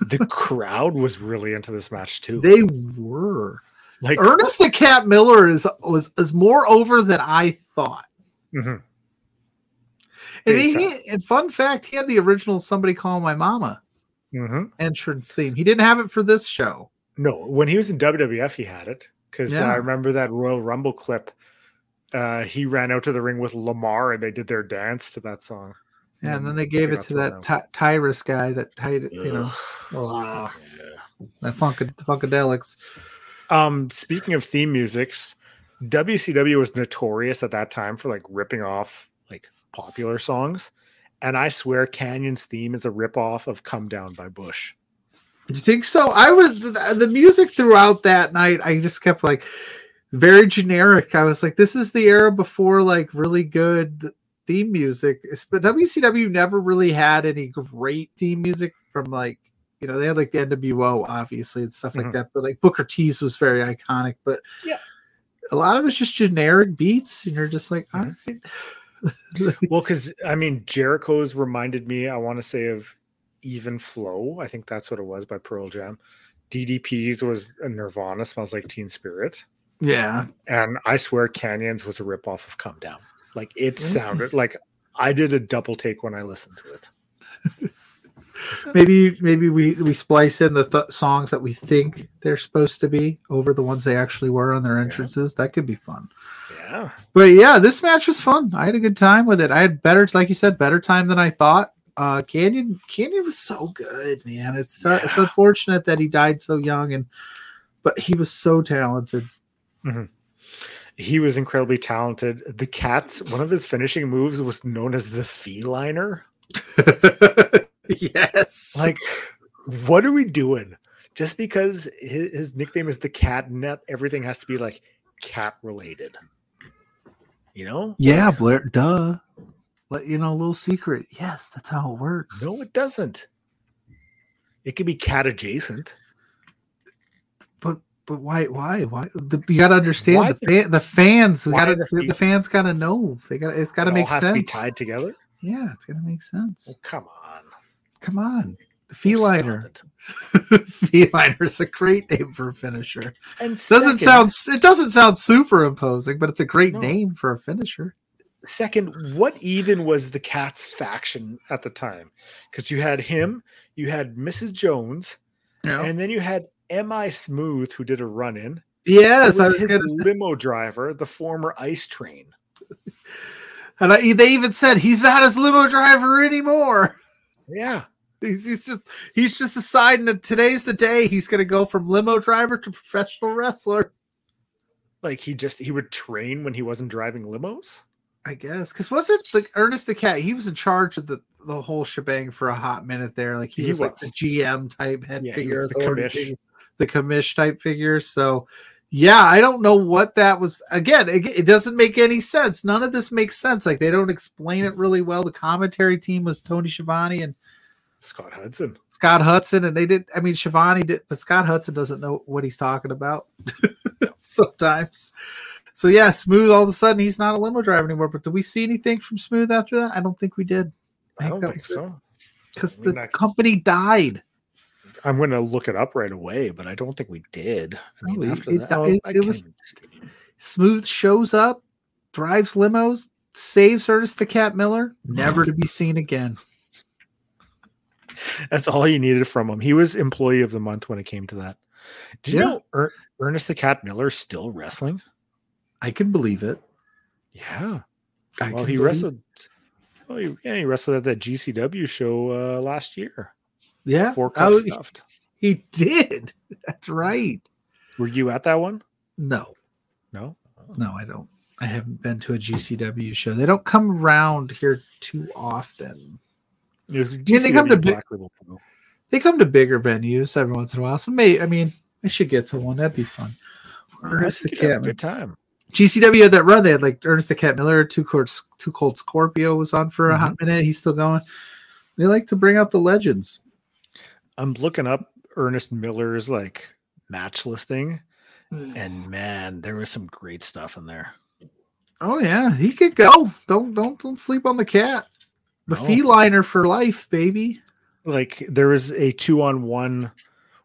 Speaker 1: The crowd was really into this match too.
Speaker 2: They were. Like Ernest the Cat Miller is was is more over than I thought. Mm-hmm. And, he, and fun fact, he had the original "Somebody Call My Mama" mm-hmm. entrance theme. He didn't have it for this show.
Speaker 1: No, when he was in WWF, he had it because yeah. I remember that Royal Rumble clip. Uh, he ran out to the ring with Lamar, and they did their dance to that song.
Speaker 2: Yeah, and, then they gave it to that ty- Tyrus guy that tied it, you know, oh, that Funk- Funkadelics.
Speaker 1: Um, speaking of theme musics, WCW was notorious at that time for like ripping off like popular songs. And I swear Kanyon's theme is a ripoff of Come Down by Bush.
Speaker 2: Do you think so? I was the music throughout that night, I just kept like very generic. I was like, this is the era before like really good theme music. But WCW never really had any great theme music from like you know, they had like the NWO obviously and stuff like mm-hmm. that, but like Booker T's was very iconic. But
Speaker 1: yeah,
Speaker 2: a lot of it's just generic beats, and you're just like, all
Speaker 1: mm-hmm. right. well, because I mean, Jericho's reminded me, I want to say, of Even Flow. I think that's what it was by Pearl Jam. DDP's was a Nirvana, smells like Teen Spirit.
Speaker 2: Yeah.
Speaker 1: And I swear Kanyon's was a ripoff of Come Down. Like it mm. sounded like I did a double take when I listened to it.
Speaker 2: maybe maybe we we splice in the th- songs that we think they're supposed to be over the ones they actually were on their entrances. Yeah. That could be fun.
Speaker 1: Yeah.
Speaker 2: But yeah, this match was fun. I had a good time with it. I had better, like you said, better time than I thought. Uh, Kanyon Kanyon was so good, man. It's uh, it's unfortunate that he died so young, and but he was so talented.
Speaker 1: Mm-hmm. He was incredibly talented. The Cats, one of his finishing moves was known as the feliner.
Speaker 2: yes.
Speaker 1: Like, what are we doing? Just because his, his nickname is the cat, net everything has to be like cat related. You know?
Speaker 2: Yeah, Blair. Duh. Let you know a little secret. Yes, that's how it works.
Speaker 1: No, it doesn't. It could be cat adjacent.
Speaker 2: But but why why why the, you got to understand why the fan, the fans we got to the, the, fans got to know they got it's got to make sense. To be
Speaker 1: tied together.
Speaker 2: Yeah, it's gonna make sense.
Speaker 1: Well, come on.
Speaker 2: Come on. Feliner. Feliner is a great name for a finisher. And doesn't second, sound it doesn't sound super imposing, but it's a great no. name for a finisher.
Speaker 1: Second, what even was the cat's faction at the time? Because you had him, you had Mrs. Jones, yeah. and then you had M.I. Smooth, who did a run in.
Speaker 2: Yes,
Speaker 1: I was his limo driver, the former ice train.
Speaker 2: And I, they even said he's not his limo driver anymore.
Speaker 1: Yeah.
Speaker 2: He's, he's just he's just deciding that today's the day he's going to go from limo driver to professional wrestler.
Speaker 1: Like he just he would train when he wasn't driving limos.
Speaker 2: I guess because was it the Ernest the Cat? He was in charge of the the whole shebang for a hot minute there. Like he, he was, was, like the GM type head yeah, figure, the commish. the commish type figure. So yeah, I don't know what that was. Again, it, it, doesn't make any sense. None of this makes sense. Like they don't explain it really well. The commentary team was Tony Schiavone and
Speaker 1: Scott Hudson.
Speaker 2: Scott Hudson, and they did. I mean, Schiavone did, but Scott Hudson doesn't know what he's talking about sometimes. So yeah, Smooth. All of a sudden, he's not a limo driver anymore. But did we see anything from Smooth after that? I don't think we did.
Speaker 1: I, I don't think so.
Speaker 2: Because the company died.
Speaker 1: I'm going to look it up right away, but I don't think we did. I mean,
Speaker 2: after it, that, oh, it, it was smooth. Shows up, drives limos, saves Ernest the Cat Miller, never to be seen again.
Speaker 1: That's all you needed from him. He was employee of the month when it came to that. Yeah. you know er- Ernest the Cat Miller still wrestling?
Speaker 2: I can believe it.
Speaker 1: Yeah. I well, he wrestled. Oh, he, yeah, he wrestled at that GCW show uh, last year.
Speaker 2: Yeah,
Speaker 1: four cup oh, stuffed.
Speaker 2: He did. That's right.
Speaker 1: Were you at that one?
Speaker 2: No,
Speaker 1: no,
Speaker 2: oh. no. I don't. I haven't been to a GCW show. They don't come around here too often.
Speaker 1: Yeah, they come to big,
Speaker 2: they come to bigger venues every once in a while. So may I mean I should get to one. That'd be fun.
Speaker 1: Ernest the Cat. Good time.
Speaker 2: GCW had that run. They had like Ernest the Cat Miller, Two Cold, Two Cold Scorpio was on for a mm-hmm. hot minute. He's still going. They like to bring out the legends.
Speaker 1: I'm looking up Ernest Miller's like match listing, mm. and man, there was some great stuff in there.
Speaker 2: Oh yeah, he could go. Don't don't don't sleep on the cat. The no. feliner for life, baby.
Speaker 1: Like there was a two on one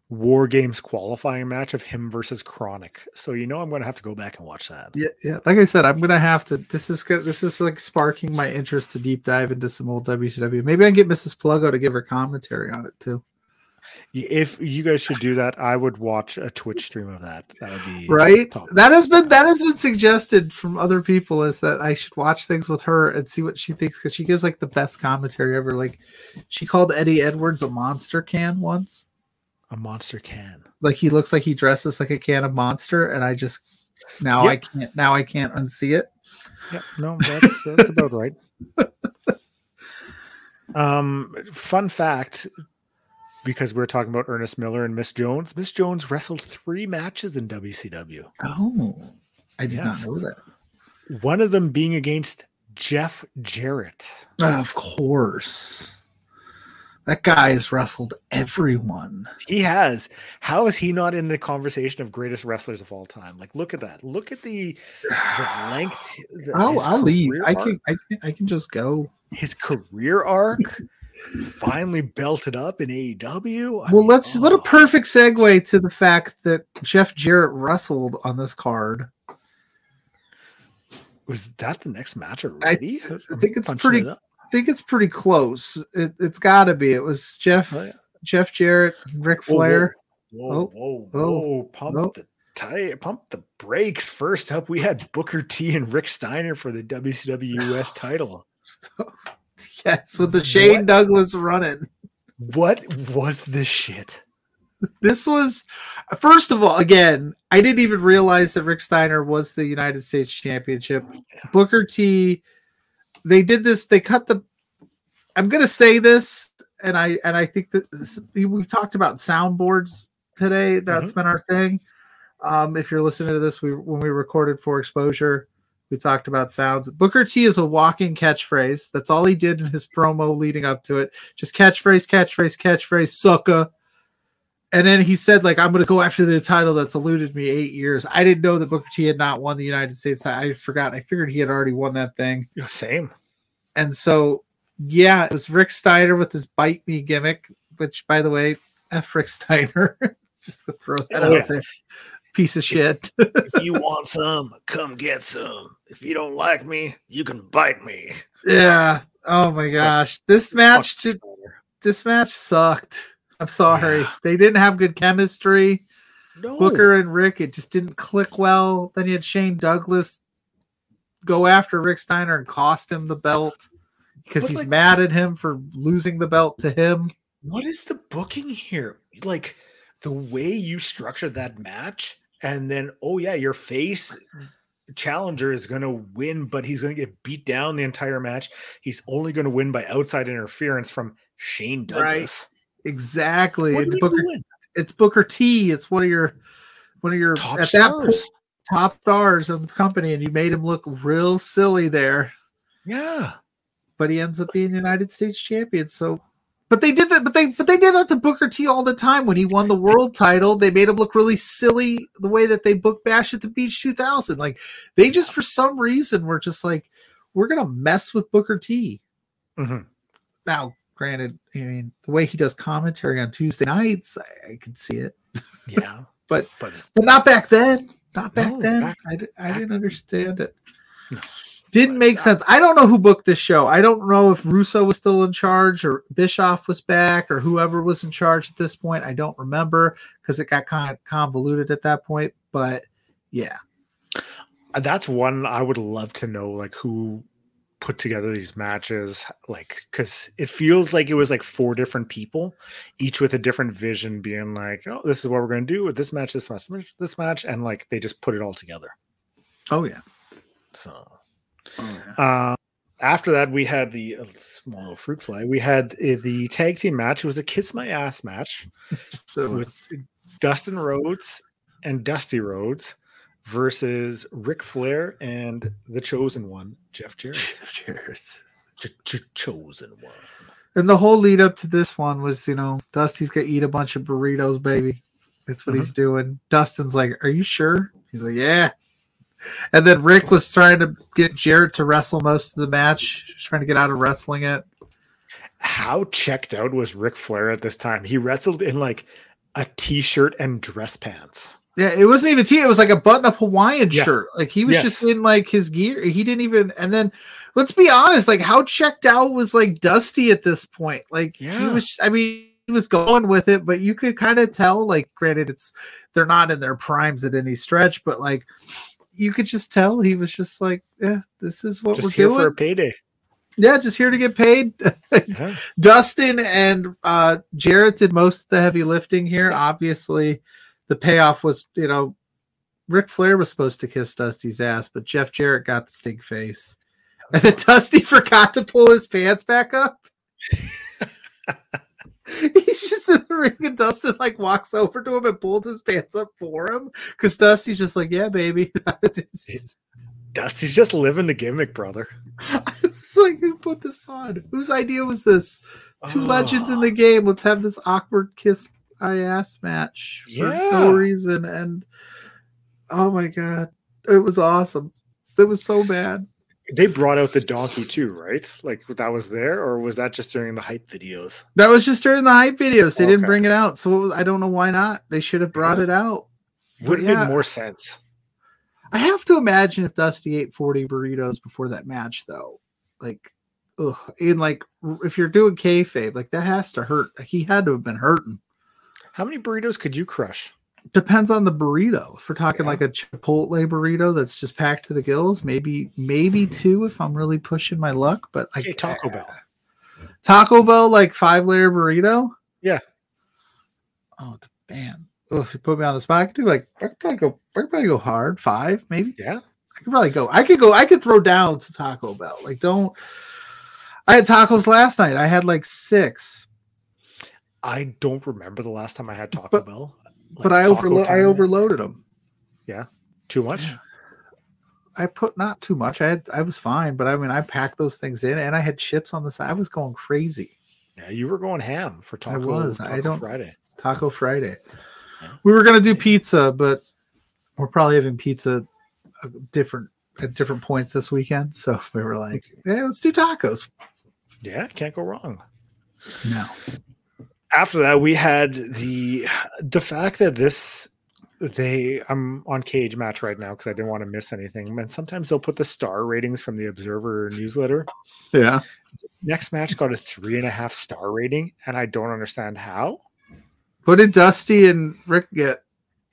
Speaker 1: War Games qualifying match of him versus KroniK. So you know I'm going to have to go back and watch that.
Speaker 2: Yeah, yeah. Like I said, I'm going to have to. This is this is like sparking my interest to deep dive into some old WCW. Maybe I can get Mrs. Pluggo to give her commentary on it too.
Speaker 1: If you guys should do that, I would watch a Twitch stream of that. That would be
Speaker 2: right. That has been that has been suggested from other people is that I should watch things with her and see what she thinks because she gives like the best commentary ever. Like she called Eddie Edwards a monster can once.
Speaker 1: A monster can.
Speaker 2: Like he looks like he dresses like a can of monster, and I just now yep. I can't now I can't unsee it.
Speaker 1: Yeah, no, that's that's about right. Um, fun fact because we are talking about Ernest Miller and Miss Jones. Miss Jones wrestled three matches in WCW.
Speaker 2: Oh, I did yes. not know that.
Speaker 1: One of them being against Jeff Jarrett.
Speaker 2: Of course. That guy has wrestled everyone.
Speaker 1: He has. How is he not in the conversation of greatest wrestlers of all time? Like, look at that. Look at the, the length.
Speaker 2: The, I'll, I'll leave. I can, I can. I can just go.
Speaker 1: His career arc finally belted up in AEW.
Speaker 2: I well, mean, let's oh. what a oh. perfect segue to the fact that Jeff Jarrett wrestled on this card.
Speaker 1: Was that the next match already?
Speaker 2: I, I think it's pretty. It think it's pretty close. It, has got to be. It was Jeff, oh, yeah. Jeff Jarrett, Ric Flair.
Speaker 1: Whoa, oh, whoa, whoa, whoa! whoa. Pump oh. the tire, pump the brakes. First up, we had Booker T and Rick Steiner for the WCW US title.
Speaker 2: Yes, with the Shane what? Douglas running.
Speaker 1: What was this shit?
Speaker 2: This was, first of all, again, I didn't even realize that Rick Steiner was the United States Championship. Booker T, they did this. They cut the. I'm gonna say this, and I and I think that this, we talked about soundboards today. That's mm-hmm. been our thing. Um, if you're listening to this, we when we recorded for exposure, we talked about sounds. Booker T is a walking catchphrase. That's all he did in his promo leading up to it. Just catchphrase, catchphrase, catchphrase, sucker. And then he said, like, I'm going to go after the title that's eluded me eight years. I didn't know that Booker T had not won the United States. I forgot. I figured he had already won that thing.
Speaker 1: Same.
Speaker 2: And so, yeah, it was Rick Steiner with his bite me gimmick, which, by the way, F Rick Steiner. Just to throw that oh, out yeah. there piece of shit.
Speaker 1: if you want some, come get some. If you don't like me, you can bite me.
Speaker 2: Yeah. Oh my gosh. This match just this match sucked. I'm sorry. Yeah. They didn't have good chemistry. No. Booker and Rick, it just didn't click well. Then you had Shane Douglas go after Rick Steiner and cost him the belt because he's like, mad at him for losing the belt to him.
Speaker 1: What is the booking here? Like the way you structured that match and then oh yeah, your face challenger is going to win, but he's going to get beat down the entire match. He's only going to win by outside interference from Shane Douglas. Right.
Speaker 2: Exactly. It's Booker, it's Booker T. It's one of your one of your
Speaker 1: top at stars. That point,
Speaker 2: top stars of the company, and you made him look real silly there.
Speaker 1: Yeah.
Speaker 2: But he ends up being United States champion. So but they did that, but they but they did that to Booker T all the time when he won the world title. They made him look really silly the way that they booked Bash at the Beach 2000. Like they just for some reason were just like, we're gonna mess with Booker T. Mm-hmm. Now, granted, I mean the way he does commentary on Tuesday nights, I, I can see it.
Speaker 1: Yeah,
Speaker 2: but but, but not back then. Not back no, then. Back, I, I didn't understand it. No. Didn't make sense. I don't know who booked this show. I don't know if Russo was still in charge or Bischoff was back or whoever was in charge at this point. I don't remember because it got kind of convoluted at that point. But yeah.
Speaker 1: Uh, that's one I would love to know like who put together these matches like because it feels like it was like four different people each with a different vision being like oh this is what we're going to do with this match this match this match and like they just put it all together
Speaker 2: oh yeah
Speaker 1: so Oh, uh, after that, we had the uh, small fruit fly. We had uh, the tag team match. It was a kiss my ass match so with Dustin Rhodes and Dusty Rhodes versus Ric Flair and the chosen one, Jeff Jarrett. Jeff Jarrett. chosen one.
Speaker 2: And the whole lead up to this one was, you know, Dusty's gonna eat a bunch of burritos, baby. That's what mm-hmm. he's doing. Dustin's like, Are you sure? He's like, Yeah. And then Rick was trying to get Jarrett to wrestle most of the match, trying to get out of wrestling it.
Speaker 1: How checked out was Ric Flair at this time? He wrestled in like a t-shirt and dress pants.
Speaker 2: Yeah, it wasn't even t. It was like a button-up Hawaiian
Speaker 1: Yeah.
Speaker 2: shirt. Like he was
Speaker 1: Yes.
Speaker 2: just in like his gear. He didn't even. And then, let's be honest. Like how checked out was like Dusty at this point. Like he was. I mean, he was going with it, but you could kind of tell. Like, granted, it's they're not in their primes at any stretch, but like you could just tell he was just like, yeah, this is what
Speaker 1: Just
Speaker 2: we're
Speaker 1: here
Speaker 2: doing.
Speaker 1: for a payday.
Speaker 2: yeah, just here to get paid.
Speaker 1: Yeah.
Speaker 2: Dustin and uh, Jarrett did most of the heavy lifting here. Obviously, the payoff was, you know, Ric Flair was supposed to kiss Dusty's ass, but Jeff Jarrett got the stink face. And then Dusty forgot to pull his pants back up. He's just in the ring, and Dustin like walks over to him and pulls his pants up for him because Dusty's just like, "Yeah, baby."
Speaker 1: Dusty's just living the gimmick, brother.
Speaker 2: I was like, who put this on? Whose idea was this? Two
Speaker 1: Oh.
Speaker 2: legends in the game. Let's have this awkward kiss ass match for
Speaker 1: Yeah.
Speaker 2: no reason. And oh my god, it was awesome. It was so bad.
Speaker 1: They brought out the donkey too, right? Like that was there, or was that just during the hype videos?
Speaker 2: That was just during the hype videos. They didn't bring it out, so I don't know why not. They should have brought
Speaker 1: Yeah.
Speaker 2: it out.
Speaker 1: Would have
Speaker 2: yeah.
Speaker 1: made more sense.
Speaker 2: I have to imagine if Dusty ate 40 burritos before that match, though. Like, ugh, in like if you're doing kayfabe, like that has to hurt. Like, he had to have been hurting.
Speaker 1: How many burritos could you crush?
Speaker 2: Depends on the burrito. If we're talking
Speaker 1: Yeah.
Speaker 2: like a Chipotle burrito that's just packed to the gills, maybe maybe two if I'm really pushing my luck. But like
Speaker 1: Okay, Taco Bell.
Speaker 2: Uh, Taco Bell, like five layer burrito.
Speaker 1: Yeah.
Speaker 2: Oh man. Oh, if you put me on the spot, I could do like I could probably go I could probably go hard. Five, maybe.
Speaker 1: Yeah.
Speaker 2: I could probably go. I could go. I could throw down some Taco Bell. Like, don't. I had tacos last night. I had like six,
Speaker 1: I don't remember the last time I had Taco
Speaker 2: But-
Speaker 1: Bell.
Speaker 2: but I
Speaker 1: taco
Speaker 2: overlo- I overloaded them.
Speaker 1: Yeah, too much.
Speaker 2: Yeah. I put not too much. I had I was fine, but I mean I packed those things in, and I had chips on the side. I was going crazy.
Speaker 1: Yeah, you were going ham for Taco, I
Speaker 2: was. I don't-
Speaker 1: Friday.
Speaker 2: Taco Friday.
Speaker 1: Yeah.
Speaker 2: We were gonna do pizza, but we're probably having pizza uh, different at different points this weekend. So we were like, yeah, let's do tacos.
Speaker 1: Yeah, can't go wrong.
Speaker 2: No.
Speaker 1: After that, we had the the fact that this they I'm on cage match right now because I didn't want to miss anything. And sometimes they'll put the star ratings from the Observer newsletter.
Speaker 2: Yeah.
Speaker 1: Next match got a three and a half star rating, and I don't understand how.
Speaker 2: What did Dusty and Rick get?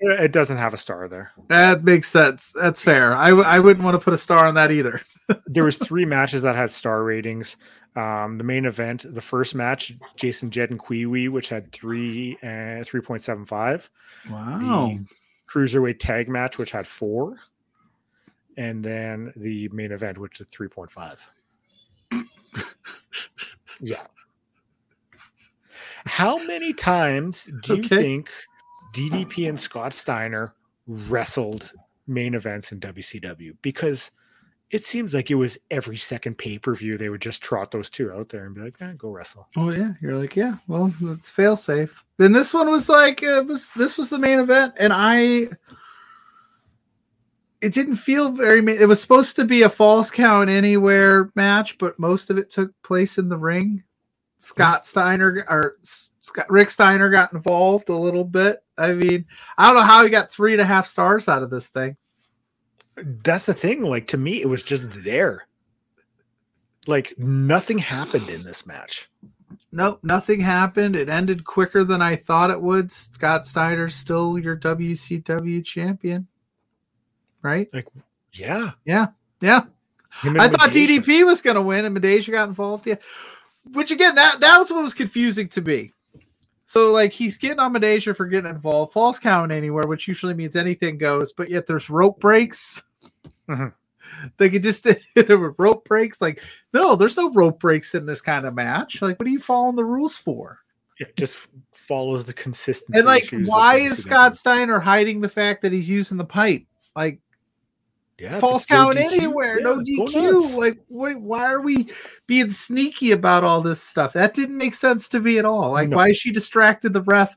Speaker 1: It doesn't have a star there.
Speaker 2: That makes sense. That's fair. I, w- I wouldn't want to put a star on that either.
Speaker 1: there was three matches that had star ratings. Um, the main event, the first match, Jason Jett and Kwee Wee, which had three uh, three point seven five.
Speaker 2: Wow.
Speaker 1: The Cruiserweight tag match, which had four, and then the main event, which is three point five. yeah. How many times do you think DDP and Scott Steiner wrestled main events in WCW? Because it seems like it was every second pay per view they would just trot those two out there and be like, eh, "Go wrestle."
Speaker 2: Oh yeah, you're like, yeah. Well, let's fail safe. Then this one was like, it was this was the main event, and I. It didn't feel very. It was supposed to be a false count anywhere match, but most of it took place in the ring. Scott Steiner or Scott, Rick Steiner got involved a little bit. I mean, I don't know how he got three and a half stars out of this thing.
Speaker 1: That's the thing. Like to me, it was just there. Like nothing happened in this match.
Speaker 2: Nope, nothing happened. It ended quicker than I thought it would. Scott Steiner's still your WCW champion, right?
Speaker 1: Like,
Speaker 2: yeah. Yeah,
Speaker 1: yeah.
Speaker 2: I thought. DDP was going to win, and Midajah got involved. Yeah, which again, that that was what was confusing to me. So like he's getting on Midajah for getting involved, false count anywhere, which usually means anything goes, but yet there's rope breaks.
Speaker 1: Mhm.
Speaker 2: They could just there were rope breaks. Like no, there's no rope breaks in this kind of match. Like what are you following the rules for?
Speaker 1: It just follows the consistency.
Speaker 2: And like, why is Scott Steiner hiding the fact that he's using the pipe? Like
Speaker 1: yeah,
Speaker 2: false
Speaker 1: it's no
Speaker 2: count anywhere,
Speaker 1: yeah,
Speaker 2: no DQ. Like, wait, why are we being sneaky about all this stuff? That didn't make sense to me at all. Like,
Speaker 1: No.
Speaker 2: why is she distracted the ref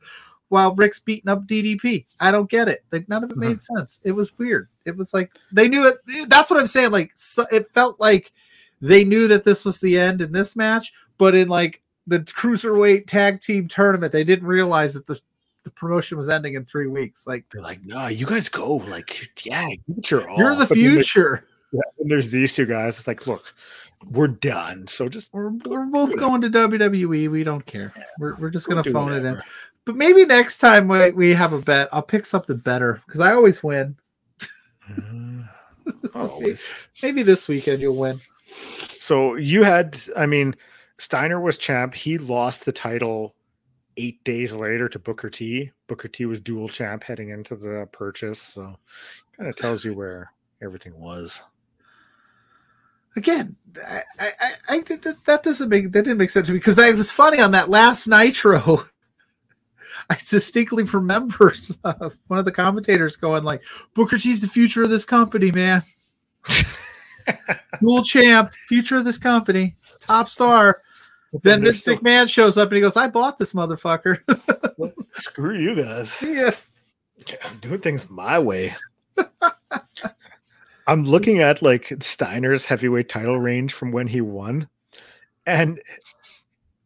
Speaker 2: while Rick's beating up DDP? I don't get it. Like, none of it made
Speaker 1: Mm-hmm.
Speaker 2: sense. It was weird. It was like they knew it. That's what I'm saying. Like, so, it felt like they knew that this was the end in this match, but in like the cruiserweight tag team tournament, they didn't realize that the the promotion was ending in three weeks. Like
Speaker 1: they're like, no, you guys go. Like, yeah,
Speaker 2: all. You're the future.
Speaker 1: Yeah, and there's these two guys. It's like, look, we're done. So just
Speaker 2: we're, we're both going to WWE. We don't care. We're, we're just gonna phone whatever. it in. But maybe next time we, we have a bet, I'll pick something better because I always win.
Speaker 1: Mm-hmm. always.
Speaker 2: maybe, maybe this weekend you'll win.
Speaker 1: So you had, I mean, Steiner was champ. He lost the title eight days later to Booker T. Booker T was dual champ heading into the purchase. So kind of tells you where everything was
Speaker 2: again, I, I, I, that doesn't make that didn't make sense to me because it was funny on that last Nitro. I distinctly remember uh, one of the commentators going like, "Booker T's the future of this company, man. Dual champ, future of this company, top star." then Vince still... McMahon shows up and he goes, "I bought this motherfucker."
Speaker 1: Screw you guys.
Speaker 2: Yeah,
Speaker 1: I'm doing things my way. I'm looking at like Steiner's heavyweight title range from when he won, and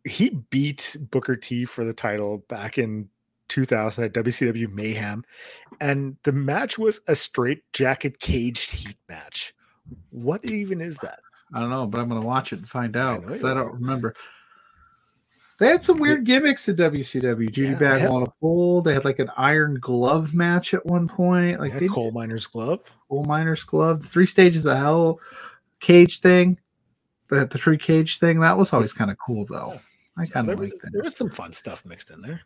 Speaker 1: he beat Booker T for the title back in 2000 at WCW Mayhem, and the match was a straight jacket caged heat match. What even is that?
Speaker 2: I don't know, but I'm going to watch it and find out because I, I, don't remember. They had some weird gimmicks at WCW. Judy yeah, Bagwell on a pole. They had like an iron glove match at one point. Like
Speaker 1: they coal miner's glove.
Speaker 2: Coal miner's glove. The three stages of hell cage thing. But the three cage thing that was always kind of cool though. I kind of
Speaker 1: like
Speaker 2: that.
Speaker 1: There was some fun stuff mixed in there.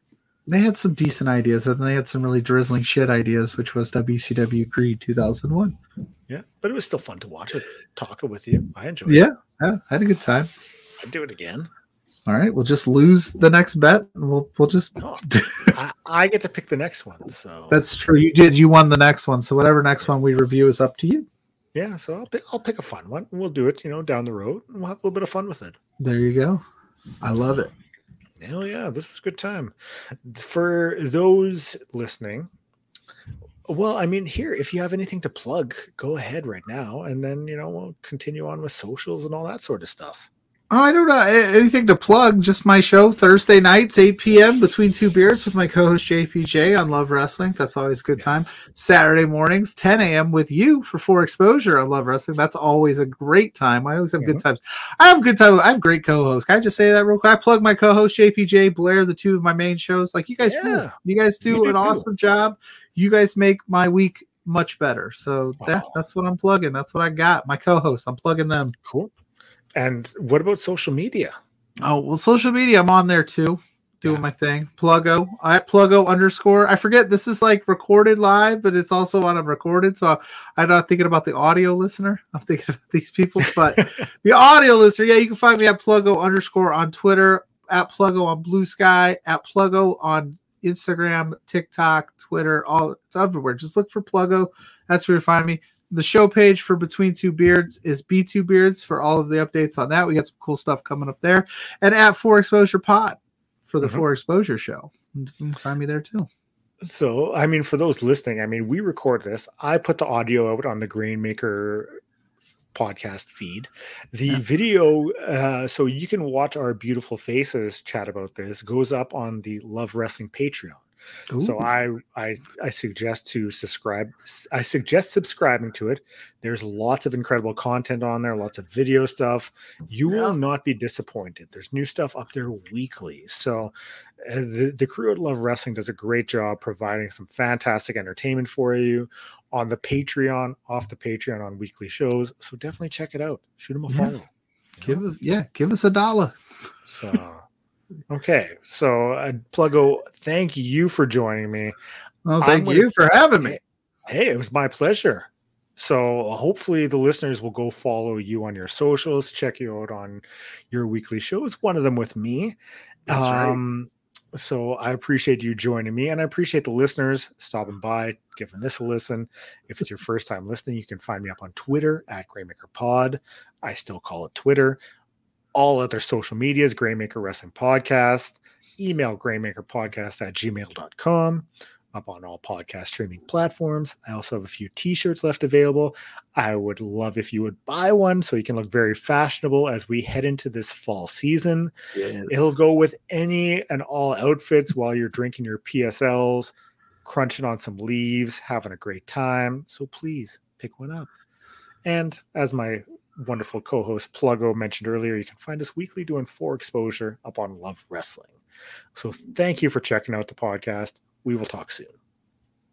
Speaker 2: They had some decent ideas, but then they had some really drizzling shit ideas, which was WCW Greed 2001.
Speaker 1: Yeah, but it was still fun to watch it, talking with you. I enjoyed
Speaker 2: yeah,
Speaker 1: it.
Speaker 2: Yeah, I had a good time.
Speaker 1: I'd do it again.
Speaker 2: All right, we'll just lose the next bet. And we'll we'll just.
Speaker 1: Oh, I, I, get to pick the next one, so
Speaker 2: that's true. You did. You won the next one, so whatever next one we review is up to you.
Speaker 1: Yeah, so I'll pick, I'll pick a fun one. We'll do it, you know, down the road, and we'll have a little bit of fun with it.
Speaker 2: There you go. I love it.
Speaker 1: Hell yeah, this was a good time. For those listening, well, I mean, here, if you have anything to plug, go ahead right now, and then you know we'll continue on with socials and all that sort of stuff.
Speaker 2: I don't know anything to plug. Just my show Thursday nights, 8 p.m. between two beers with my co-host JPJ on Love Wrestling. That's always a good time. Saturday mornings, 10 a.m. with you for Four Exposure on Love Wrestling. That's always a great time. I always have mm-hmm. good times. I have good time. I have great co-hosts. Can I just say that real quick? I plug my co-host JPJ Blair, the two of my main shows. Like you guys, yeah. you guys do, do an too. awesome job. You guys make my week much better. So that, that's what I'm plugging. That's what I got. My co-hosts. I'm plugging them.
Speaker 1: Cool. And what about social media?
Speaker 2: Oh well, social media. I'm on there too, doing yeah. my thing. Pluggo at Pluggo underscore. I forget this is like recorded live, but it's also on a recorded. So I'm not thinking about the audio listener. I'm thinking about these people, but the audio listener. Yeah, you can find me at Pluggo underscore on Twitter, at Pluggo on Blue Sky, at Pluggo on Instagram, TikTok, Twitter. All it's everywhere. Just look for Pluggo. That's where you find me the show page for Between Two Beards is B2 Beards for all of the updates on that. We got some cool stuff coming up there. And at For Exposure Pod for the mm-hmm. For Exposure Show. You can find me there too.
Speaker 1: So, I mean, for those listening, I mean, we record this. I put the audio out on the Grainmaker podcast feed. The yeah. video, uh, so you can watch our beautiful faces chat about this, goes up on the Love Wrestling Patreon. Ooh. So I I I suggest to subscribe. I suggest subscribing to it. There's lots of incredible content on there, lots of video stuff. You yeah. will not be disappointed. There's new stuff up there weekly. So uh, the the crew at Love Wrestling does a great job providing some fantastic entertainment for you on the Patreon, off the Patreon on weekly shows. So definitely check it out. Shoot them a follow.
Speaker 2: Give us yeah, give us a dollar.
Speaker 1: So Okay, so uh, Pluggo, thank you for joining me.
Speaker 2: Well, thank I'm you gonna, for having me.
Speaker 1: Hey, it was my pleasure. So hopefully the listeners will go follow you on your socials, check you out on your weekly shows. One of them with me. That's um, right. So I appreciate you joining me, and I appreciate the listeners stopping by, giving this a listen. If it's your first time listening, you can find me up on Twitter at Grainmaker Pod. I still call it Twitter all other social medias, Grainmaker Wrestling Podcast. Email grainmakerpodcast at gmail.com. up on all podcast streaming platforms. I also have a few t shirts left available. I would love if you would buy one so you can look very fashionable as we head into this fall season. Yes. It'll go with any and all outfits while you're drinking your PSLs, crunching on some leaves, having a great time. So please pick one up. And as my wonderful co-host Pluggo mentioned earlier, you can find us weekly doing For Exposure up on Love Wrestling. So thank you for checking out the podcast. We will talk soon.